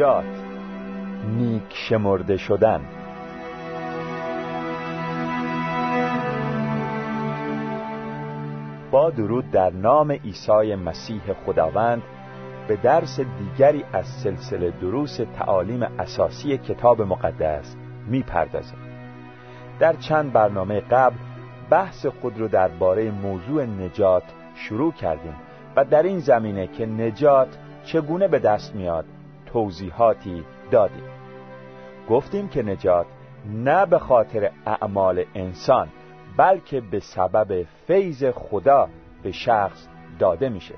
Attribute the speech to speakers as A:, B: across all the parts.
A: نجات نیک شمرده شدن. با درود در نام عیسی مسیح خداوند به درس دیگری از سلسله دروس تعالیم اساسی کتاب مقدس می‌پردازیم. در چند برنامه قبل بحث خود رو درباره موضوع نجات شروع کردیم و در این زمینه که نجات چگونه به دست میاد توضیحاتی دادیم. گفتیم که نجات نه به خاطر اعمال انسان بلکه به سبب فیض خدا به شخص داده میشه.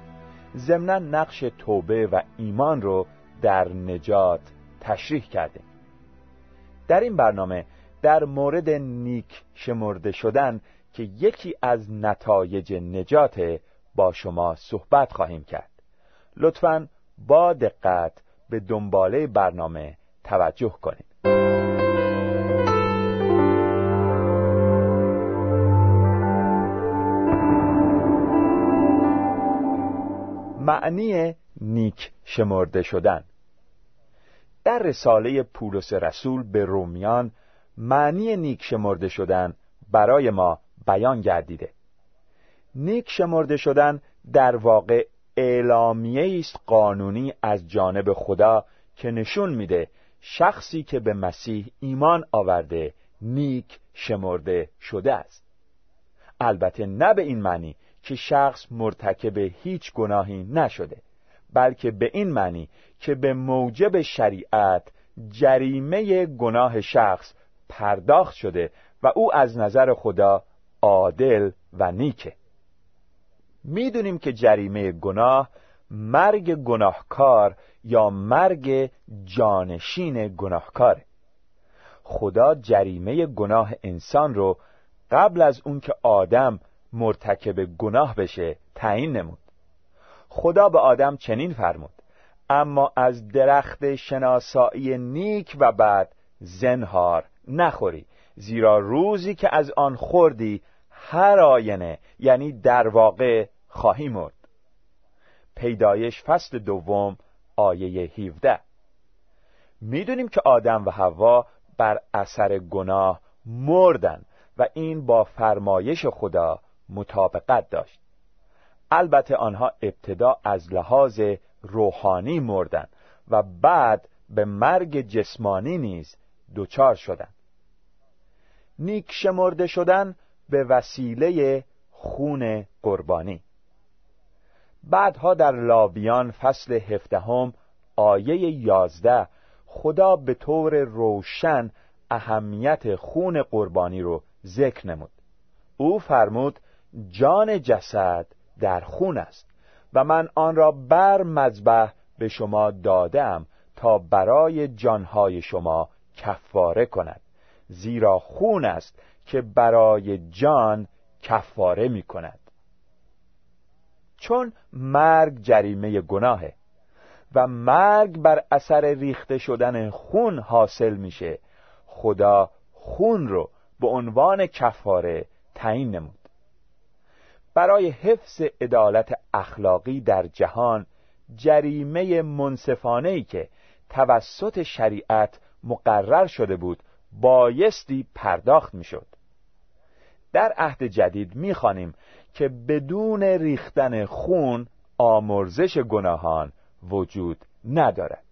A: ضمنا نقش توبه و ایمان رو در نجات تشریح کردیم. در این برنامه در مورد نیک شمرده شدن که یکی از نتایج نجات با شما صحبت خواهیم کرد. لطفا با دقت به دنباله برنامه توجه کنید معنی نیک شمرده شدن. در رساله پولس رسول به رومیان معنی نیک شمرده شدن برای ما بیان گردیده. نیک شمرده شدن در واقع اعلامیه است قانونی از جانب خدا که نشون میده شخصی که به مسیح ایمان آورده نیک شمرده شده است. البته نه به این معنی که شخص مرتکب هیچ گناهی نشده بلکه به این معنی که به موجب شریعت جریمه گناه شخص پرداخت شده و او از نظر خدا عادل و نیکه. می‌دونیم که جریمه گناه مرگ گناهکار یا مرگ جانشین گناهکاره. خدا جریمه گناه انسان رو قبل از اون که آدم مرتکب گناه بشه تعیین نمود. خدا به آدم چنین فرمود اما از درخت شناسایی نیک و بد زنهار نخوری زیرا روزی که از آن خوردی هر آینه یعنی در واقع خواهی مرد. پیدایش فصل دوم آیه 17 می‌دونیم که آدم و حوا بر اثر گناه مردن و این با فرمایش خدا مطابقت داشت. البته آنها ابتدا از لحاظ روحانی مردن و بعد به مرگ جسمانی نیز دچار شدند. نیک شمرده شدن به وسیله خون قربانی. بعدها در لاویان فصل هفدهم آیه یازده خدا به طور روشن اهمیت خون قربانی رو ذکر نمود. او فرمود جان جسد در خون است و من آن را بر مذبح به شما دادم تا برای جانهای شما کفاره کند زیرا خون است که برای جان کفاره می کند چون مرگ جریمه گناهه و مرگ بر اثر ریخته شدن خون حاصل میشه خدا خون رو به عنوان کفاره تعیین نمود برای حفظ عدالت اخلاقی در جهان جریمه منصفانه که توسط شریعت مقرر شده بود بایستی پرداخت می‌شد. در عهد جدید می‌خوانیم که بدون ریختن خون آمرزش گناهان وجود ندارد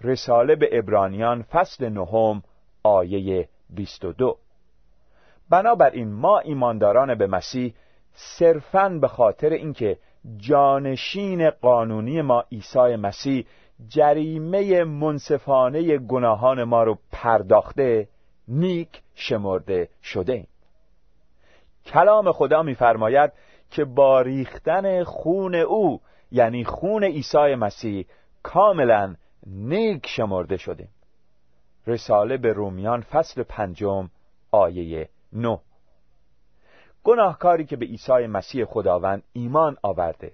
A: رساله به ابرانیان فصل نهم آیه 22 بنابراین ما ایمانداران به مسیح صرفاً به خاطر اینکه جانشین قانونی ما عیسی مسیح جریمه منصفانه گناهان ما رو پرداخته نیک شمرده شده ایم. کلام خدا میفرماید که با ریختن خون او یعنی خون عیسی مسیح کاملا نیک شمرده شدیم رساله به رومیان فصل پنجم آیه نو گناهکاری که به عیسی مسیح خداوند ایمان آورده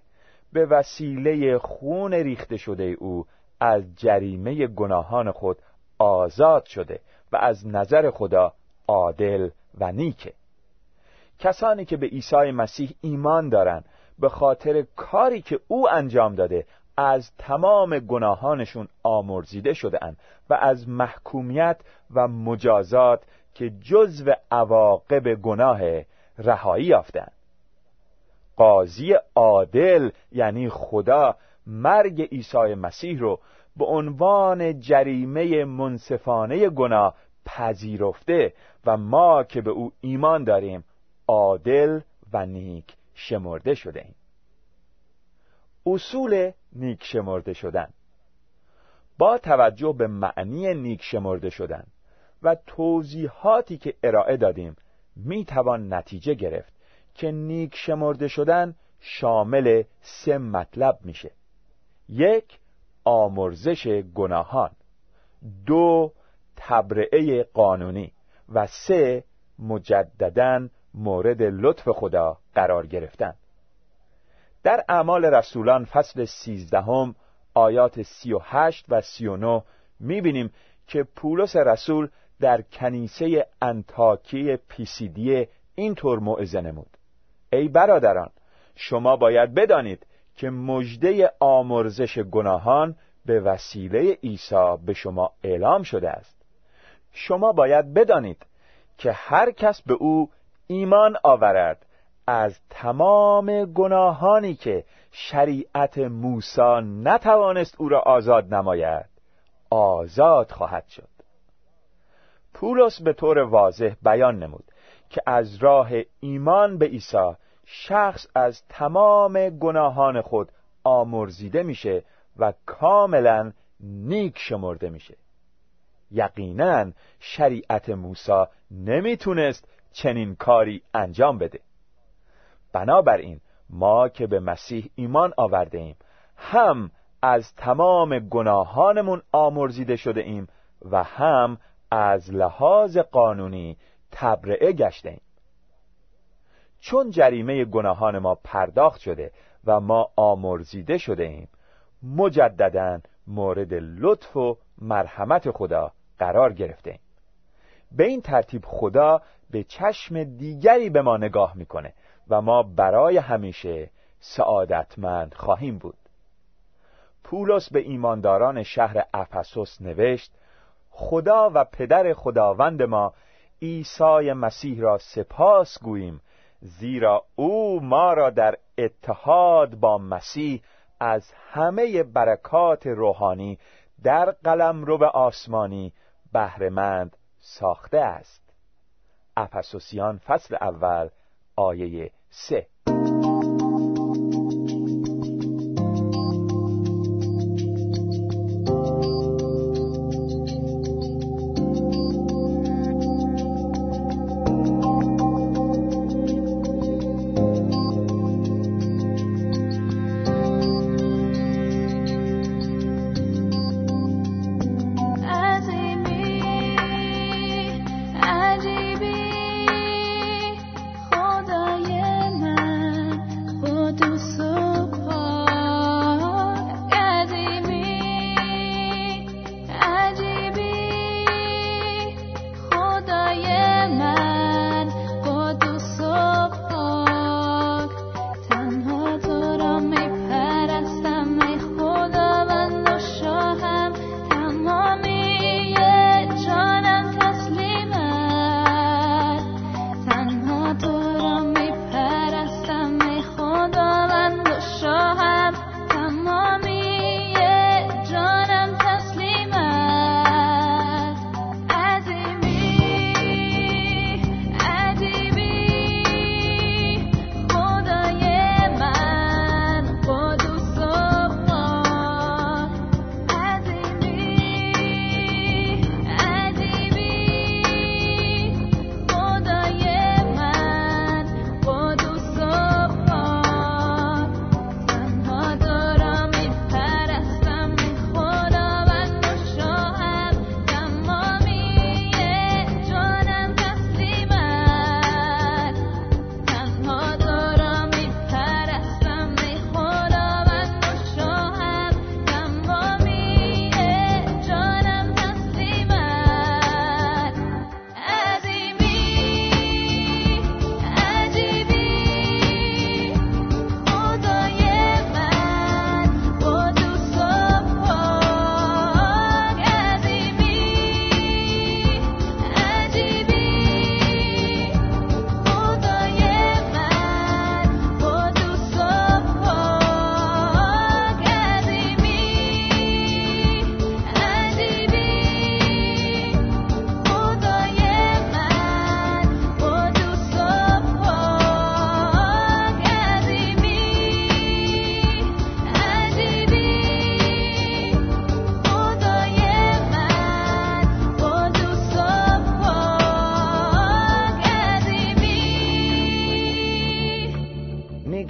A: به وسیله خون ریخته شده او از جریمه گناهان خود آزاد شده و از نظر خدا عادل و نیکه. کسانی که به عیسی مسیح ایمان دارند به خاطر کاری که او انجام داده از تمام گناهانشون آمرزیده شدهاند و از محکومیت و مجازات که جزو عواقب گناه رهایی یافتند قاضی عادل یعنی خدا مرگ عیسی مسیح رو به عنوان جریمه منصفانه گناه پذیرفته و ما که به او ایمان داریم عادل و نیک شمرده شده ایم. اصول نیک شمرده شدن. با توجه به معنی نیک شمرده شدن و توضیحاتی که ارائه دادیم می توان نتیجه گرفت که نیک شمرده شدن شامل سه مطلب میشه. یک آمرزش گناهان. دو تبرعه قانونی. و سه مجددا مورد لطف خدا قرار گرفتن. در اعمال رسولان فصل سیزدهم آیات سی و هشت و سی و نو می‌بینیم که پولس رسول در کنیسه انتاکی پیسیدی اینطور موعظه نمود. ای برادران شما باید بدانید که مژده آمرزش گناهان به وسیله عیسی به شما اعلام شده است. شما باید بدانید که هر کس به او ایمان آورد از تمام گناهانی که شریعت موسی نتوانست او را آزاد نماید آزاد خواهد شد. پولس به طور واضح بیان نمود که از راه ایمان به عیسی شخص از تمام گناهان خود آمرزیده میشه و کاملا نیک شمرده میشه. یقینا شریعت موسی نمی‌تونست چنین کاری انجام بده. بنابراین ما که به مسیح ایمان آورده ایم هم از تمام گناهانمون آمرزیده شده ایم و هم از لحاظ قانونی تبرعه گشته ایم. چون جریمه گناهان ما پرداخت شده و ما آمرزیده شده ایم مجددا مورد لطف و مرحمت خدا قرار گرفته ایم. به این ترتیب خدا به چشم دیگری به ما نگاه می‌کنه و ما برای همیشه سعادتمند خواهیم بود. پولس به ایمانداران شهر افسوس نوشت خدا و پدر خداوند ما عیسی مسیح را سپاس گوییم زیرا او ما را در اتحاد با مسیح از همه برکات روحانی در قلم رو به آسمانی بهرهمند ساخته است. افسوسیان فصل اول آیه سه.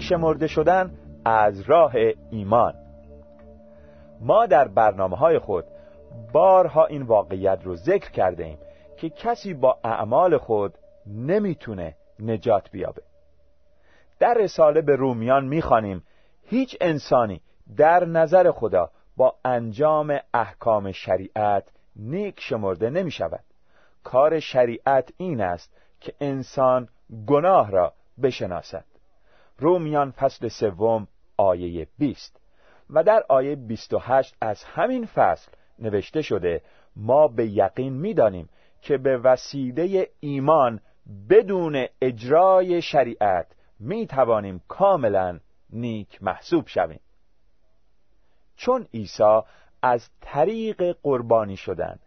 A: شمرده شدن از راه ایمان. ما در برنامه های خود بارها این واقعیت رو ذکر کرده ایم که کسی با اعمال خود نمی‌تونه نجات بیابه. در رساله به رومیان می‌خوانیم هیچ انسانی در نظر خدا با انجام احکام شریعت نیک شمرده نمی شود کار شریعت این است که انسان گناه را بشناسد. رومیان فصل سوم آیه 20 و در آیه 28 از همین فصل نوشته شده ما به یقین می‌دانیم که به وسیله ایمان بدون اجرای شریعت می توانیم کاملا نیک محسوب شویم. چون عیسی از طریق قربانی شدن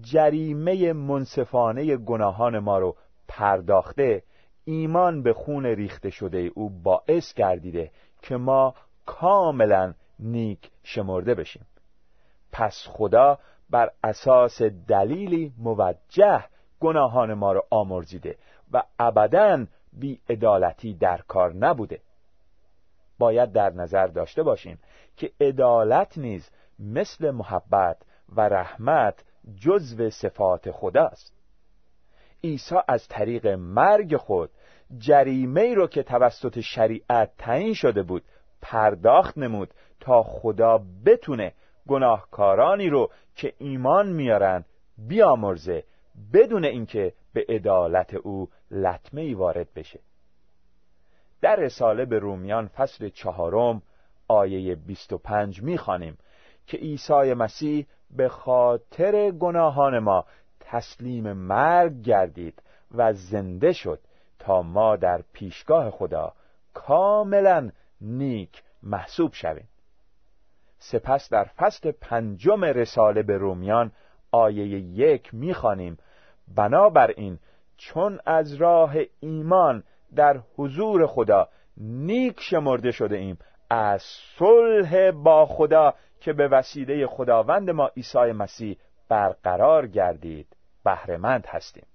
A: جریمه منصفانه گناهان ما رو پرداخته ایمان به خون ریخته شده او باعث گردیده که ما کاملا نیک شمرده بشیم. پس خدا بر اساس دلیلی موجه گناهان ما را آمرزیده و ابدا بی ادالتی در کار نبوده. باید در نظر داشته باشیم که عدالت نیز مثل محبت و رحمت جزو صفات خداست. عیسی از طریق مرگ خود جریمه رو که توسط شریعت تعیین شده بود پرداخت نمود تا خدا بتونه گناهکارانی رو که ایمان میارن بیامرزه بدون اینکه به عدالت او لطمه ای وارد بشه. در رساله به رومیان فصل چهارم آیه 25 می‌خوانیم که عیسی مسیح به خاطر گناهان ما تسلیم مرگ گردید و زنده شد تا ما در پیشگاه خدا کاملا نیک محسوب شویم. سپس در فصل پنجم رساله به رومیان آیه یک می‌خوانیم. بنابراین چون از راه ایمان در حضور خدا نیک شمرده شده ایم از صلح با خدا که به وسیله خداوند ما عیسی مسیح برقرار گردید بهرهمند هستیم.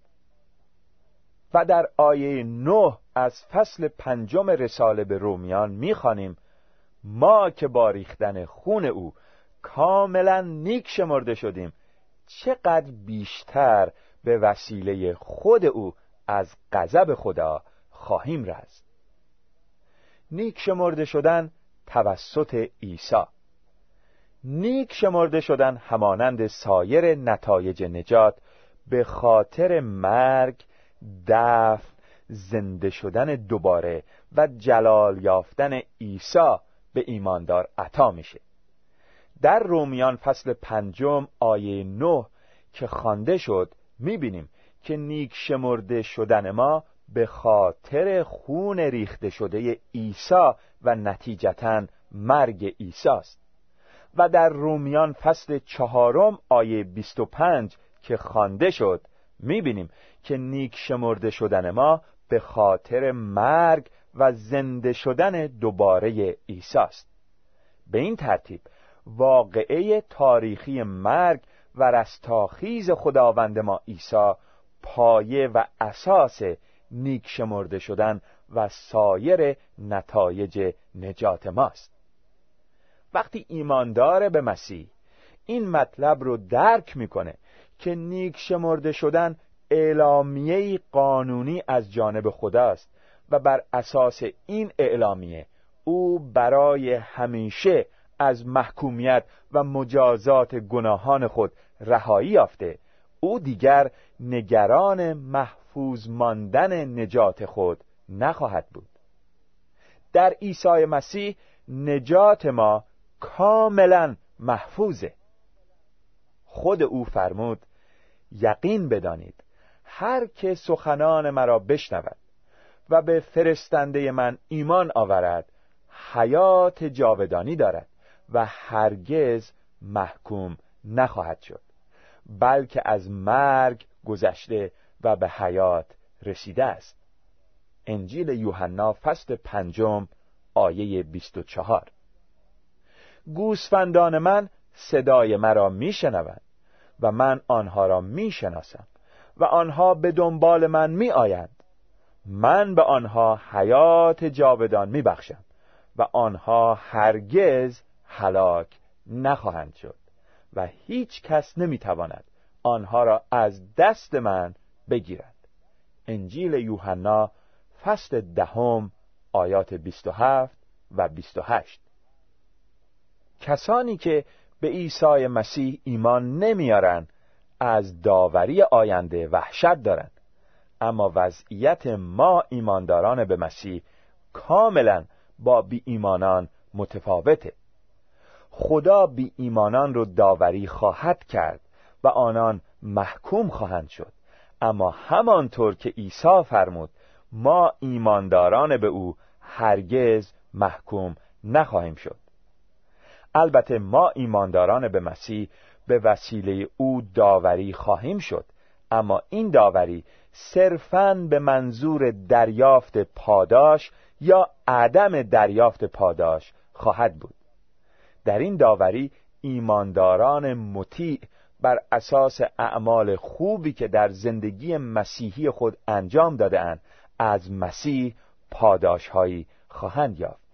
A: و در آیه نه از فصل پنجم رساله به رومیان می‌خوانیم ما که با ریختن خون او کاملا نیک شمرده شدیم چقدر بیشتر به وسیله خود او از غضب خدا خواهیم رست. نیک شمرده شدن توسط عیسی. نیک شمرده شدن همانند سایر نتایج نجات به خاطر مرگ دفن زنده شدن دوباره و جلال یافتن عیسی به ایماندار عطا میشه. در رومیان فصل پنجم آیه نه که خوانده شد می‌بینیم که نیک شمرده شدن ما به خاطر خون ریخته شده عیسی و نتیجتا مرگ عیسی است. و در رومیان فصل چهارم آیه 25 که خوانده شد می‌بینیم که نیک شمرده شدن ما به خاطر مرگ و زنده شدن دوباره عیسی است به این ترتیب واقعه تاریخی مرگ و رستاخیز خداوند ما عیسی پایه و اساس نیک شمرده شدن و سایر نتایج نجات ماست. وقتی ایماندار به مسیح این مطلب رو درک می‌کنه که نیک شمرده شدن اعلامیه قانونی از جانب خداست و بر اساس این اعلامیه او برای همیشه از محکومیت و مجازات گناهان خود رهایی یافته. او دیگر نگران محفوظ ماندن نجات خود نخواهد بود. در عیسی مسیح نجات ما کاملا محفوظه. خود او فرمود یقین بدانید هر که سخنان مرا بشنود و به فرستنده من ایمان آورد حیات جاودانی دارد و هرگز محکوم نخواهد شد بلکه از مرگ گذشته و به حیات رسیده است. انجیل یوحنا فصل پنجم آیه 24 گوسفندان من صدای مرا میشنوند و من آنها را می‌شناسم و آنها به دنبال من میآیند. من به آنها حیات جاودان میبخشم و آنها هرگز هلاک نخواهند شد و هیچ کس نمی‌تواند آنها را از دست من بگیرد. انجیل یوحنا فصل دهم آیات 27 و 28 کسانی که به عیسی مسیح ایمان نمیارند از داوری آینده وحشت دارند اما وضعیت ما ایمانداران به مسیح کاملا با بی ایمانان متفاوته. خدا بی ایمانان رو داوری خواهد کرد و آنان محکوم خواهند شد. اما همانطور که عیسی فرمود ما ایمانداران به او هرگز محکوم نخواهیم شد. البته ما ایمانداران به مسیح به وسیله او داوری خواهیم شد. اما این داوری صرفاً به منظور دریافت پاداش یا عدم دریافت پاداش خواهد بود. در این داوری ایمانداران مطیع بر اساس اعمال خوبی که در زندگی مسیحی خود انجام داده از مسیح پاداشهایی خواهند یافت.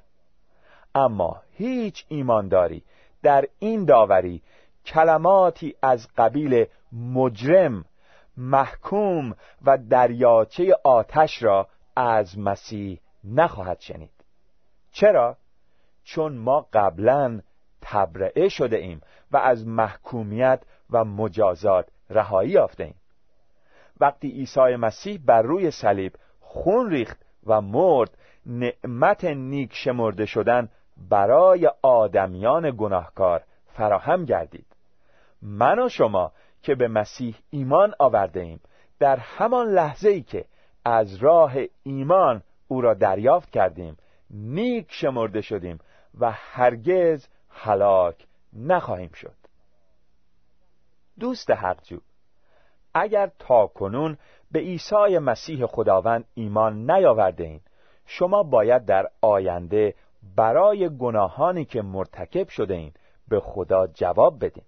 A: اما هیچ ایمانداری در این داوری کلماتی از قبیل مجرم محکوم و دریاچه آتش را از مسیح نخواهد شنید چرا؟ چون ما قبلا تبرئه شده ایم و از محکومیت و مجازات رهایی یافته ایم وقتی عیسی مسیح بر روی صلیب خون ریخت و مرد نعمت نیک شمرده شدن برای آدمیان گناهکار فراهم گردید. من و شما که به مسیح ایمان آورده ایم در همان لحظه ای که از راه ایمان او را دریافت کردیم نیک شمرده شدیم و هرگز هلاک نخواهیم شد. دوست حقجو اگر تا کنون به عیسی مسیح خداوند ایمان نیاورده ایم شما باید در آینده برای گناهانی که مرتکب شده ایم به خدا جواب بدین.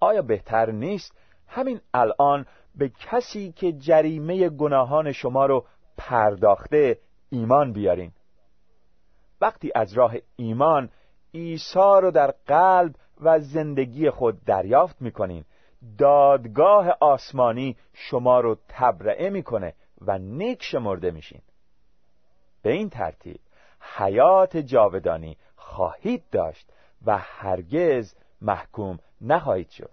A: آیا بهتر نیست همین الان به کسی که جریمه گناهان شما رو پرداخته ایمان بیارین؟ وقتی از راه ایمان عیسی رو در قلب و زندگی خود دریافت می‌کنین دادگاه آسمانی شما رو تبرئه می‌کنه و نیک شمرده میشین. به این ترتیب حیات جاودانی خواهید داشت و هرگز محکوم نخواهید شد.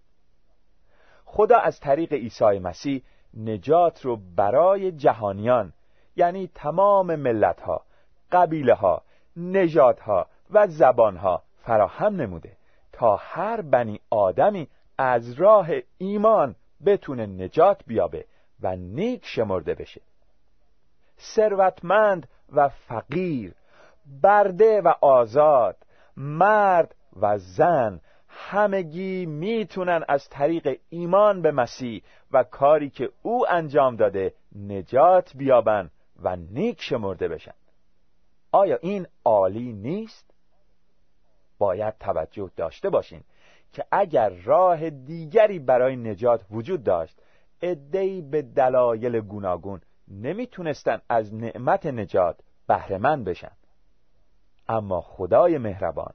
A: خدا از طریق عیسی مسیح نجات رو برای جهانیان یعنی تمام ملت ها قبیله ها نژادها ها و زبان ها فراهم نموده تا هر بنی آدمی از راه ایمان بتونه نجات بیابه و نیک شمرده بشه. ثروتمند و فقیر برده و آزاد مرد و زن همگی می‌تونن از طریق ایمان به مسیح و کاری که او انجام داده نجات بیابن و نیک شمرده بشن آیا این عالی نیست؟ باید توجه داشته باشین که اگر راه دیگری برای نجات وجود داشت ادهی به دلایل گوناگون نمی‌تونستن از نعمت نجات بهرهمند بشن اما خدای مهربان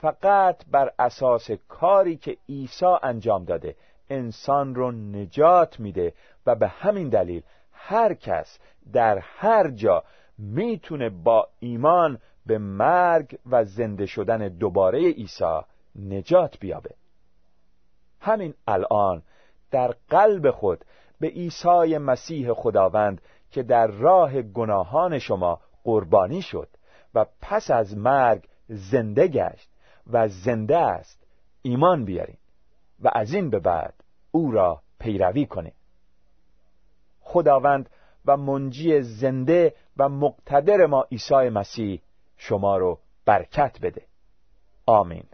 A: فقط بر اساس کاری که عیسی انجام داده انسان رو نجات میده و به همین دلیل هر کس در هر جا می‌تونه با ایمان به مرگ و زنده شدن دوباره عیسی نجات بیابه. همین الان در قلب خود به عیسی مسیح خداوند که در راه گناهان شما قربانی شد و پس از مرگ زنده گشت و زنده است ایمان بیاریم و از این به بعد او را پیروی کنیم خداوند و منجی زنده و مقتدر ما عیسی مسیح شما رو برکت بده. آمین.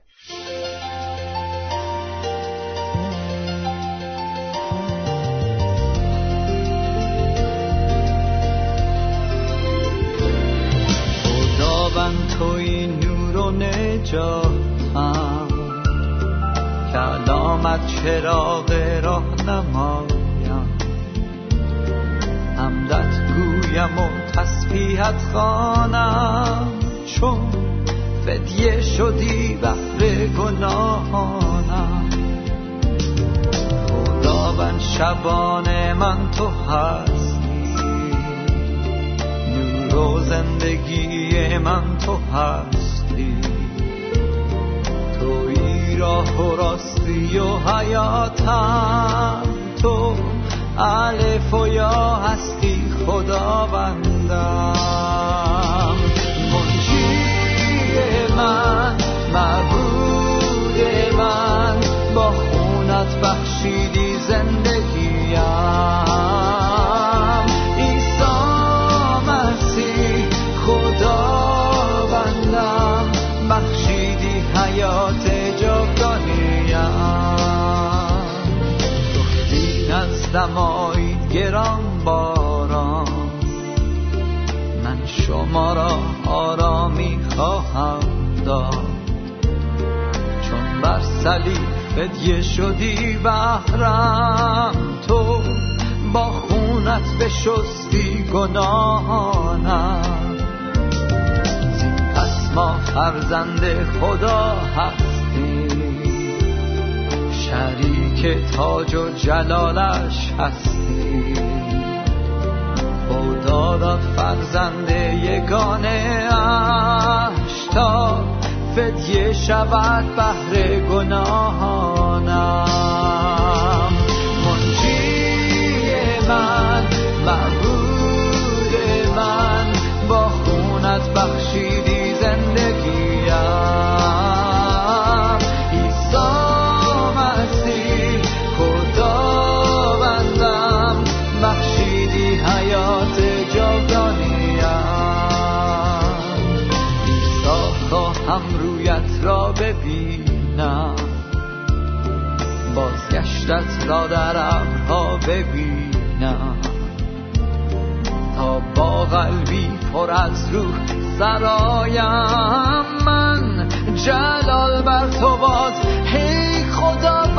B: نجاتم کلامت چراغ راهنمایم. حمدت گویم و تسبیحت خوانم. چون فدیه شدی بهر گناهانم. خداوند شبان من تو هستی. نور و زندگی من تو هستی. توی راه و راستی و حیاتم. تو الف و یا هستی خداوندم. منجی من معبود من با خونت بخشیدی زندگیم. آید گران باران. من شما را آرامی خواهم داد. چون بر صلیب فدیه شدی بهرم تو با خونت بشستی گناهانم. زین پس ما فرزند خدا هستیم. شریک تاج و جلالش هستی. خدا داد فرزند یگانه اش تا فدیه شود بهر گناهانم. منجی من معبود من با خونت بخشیدی بازگشتت را در ابرها ببینم. تا با قلبی پر از روح سرایم. من جلال بر تو باد هی خدا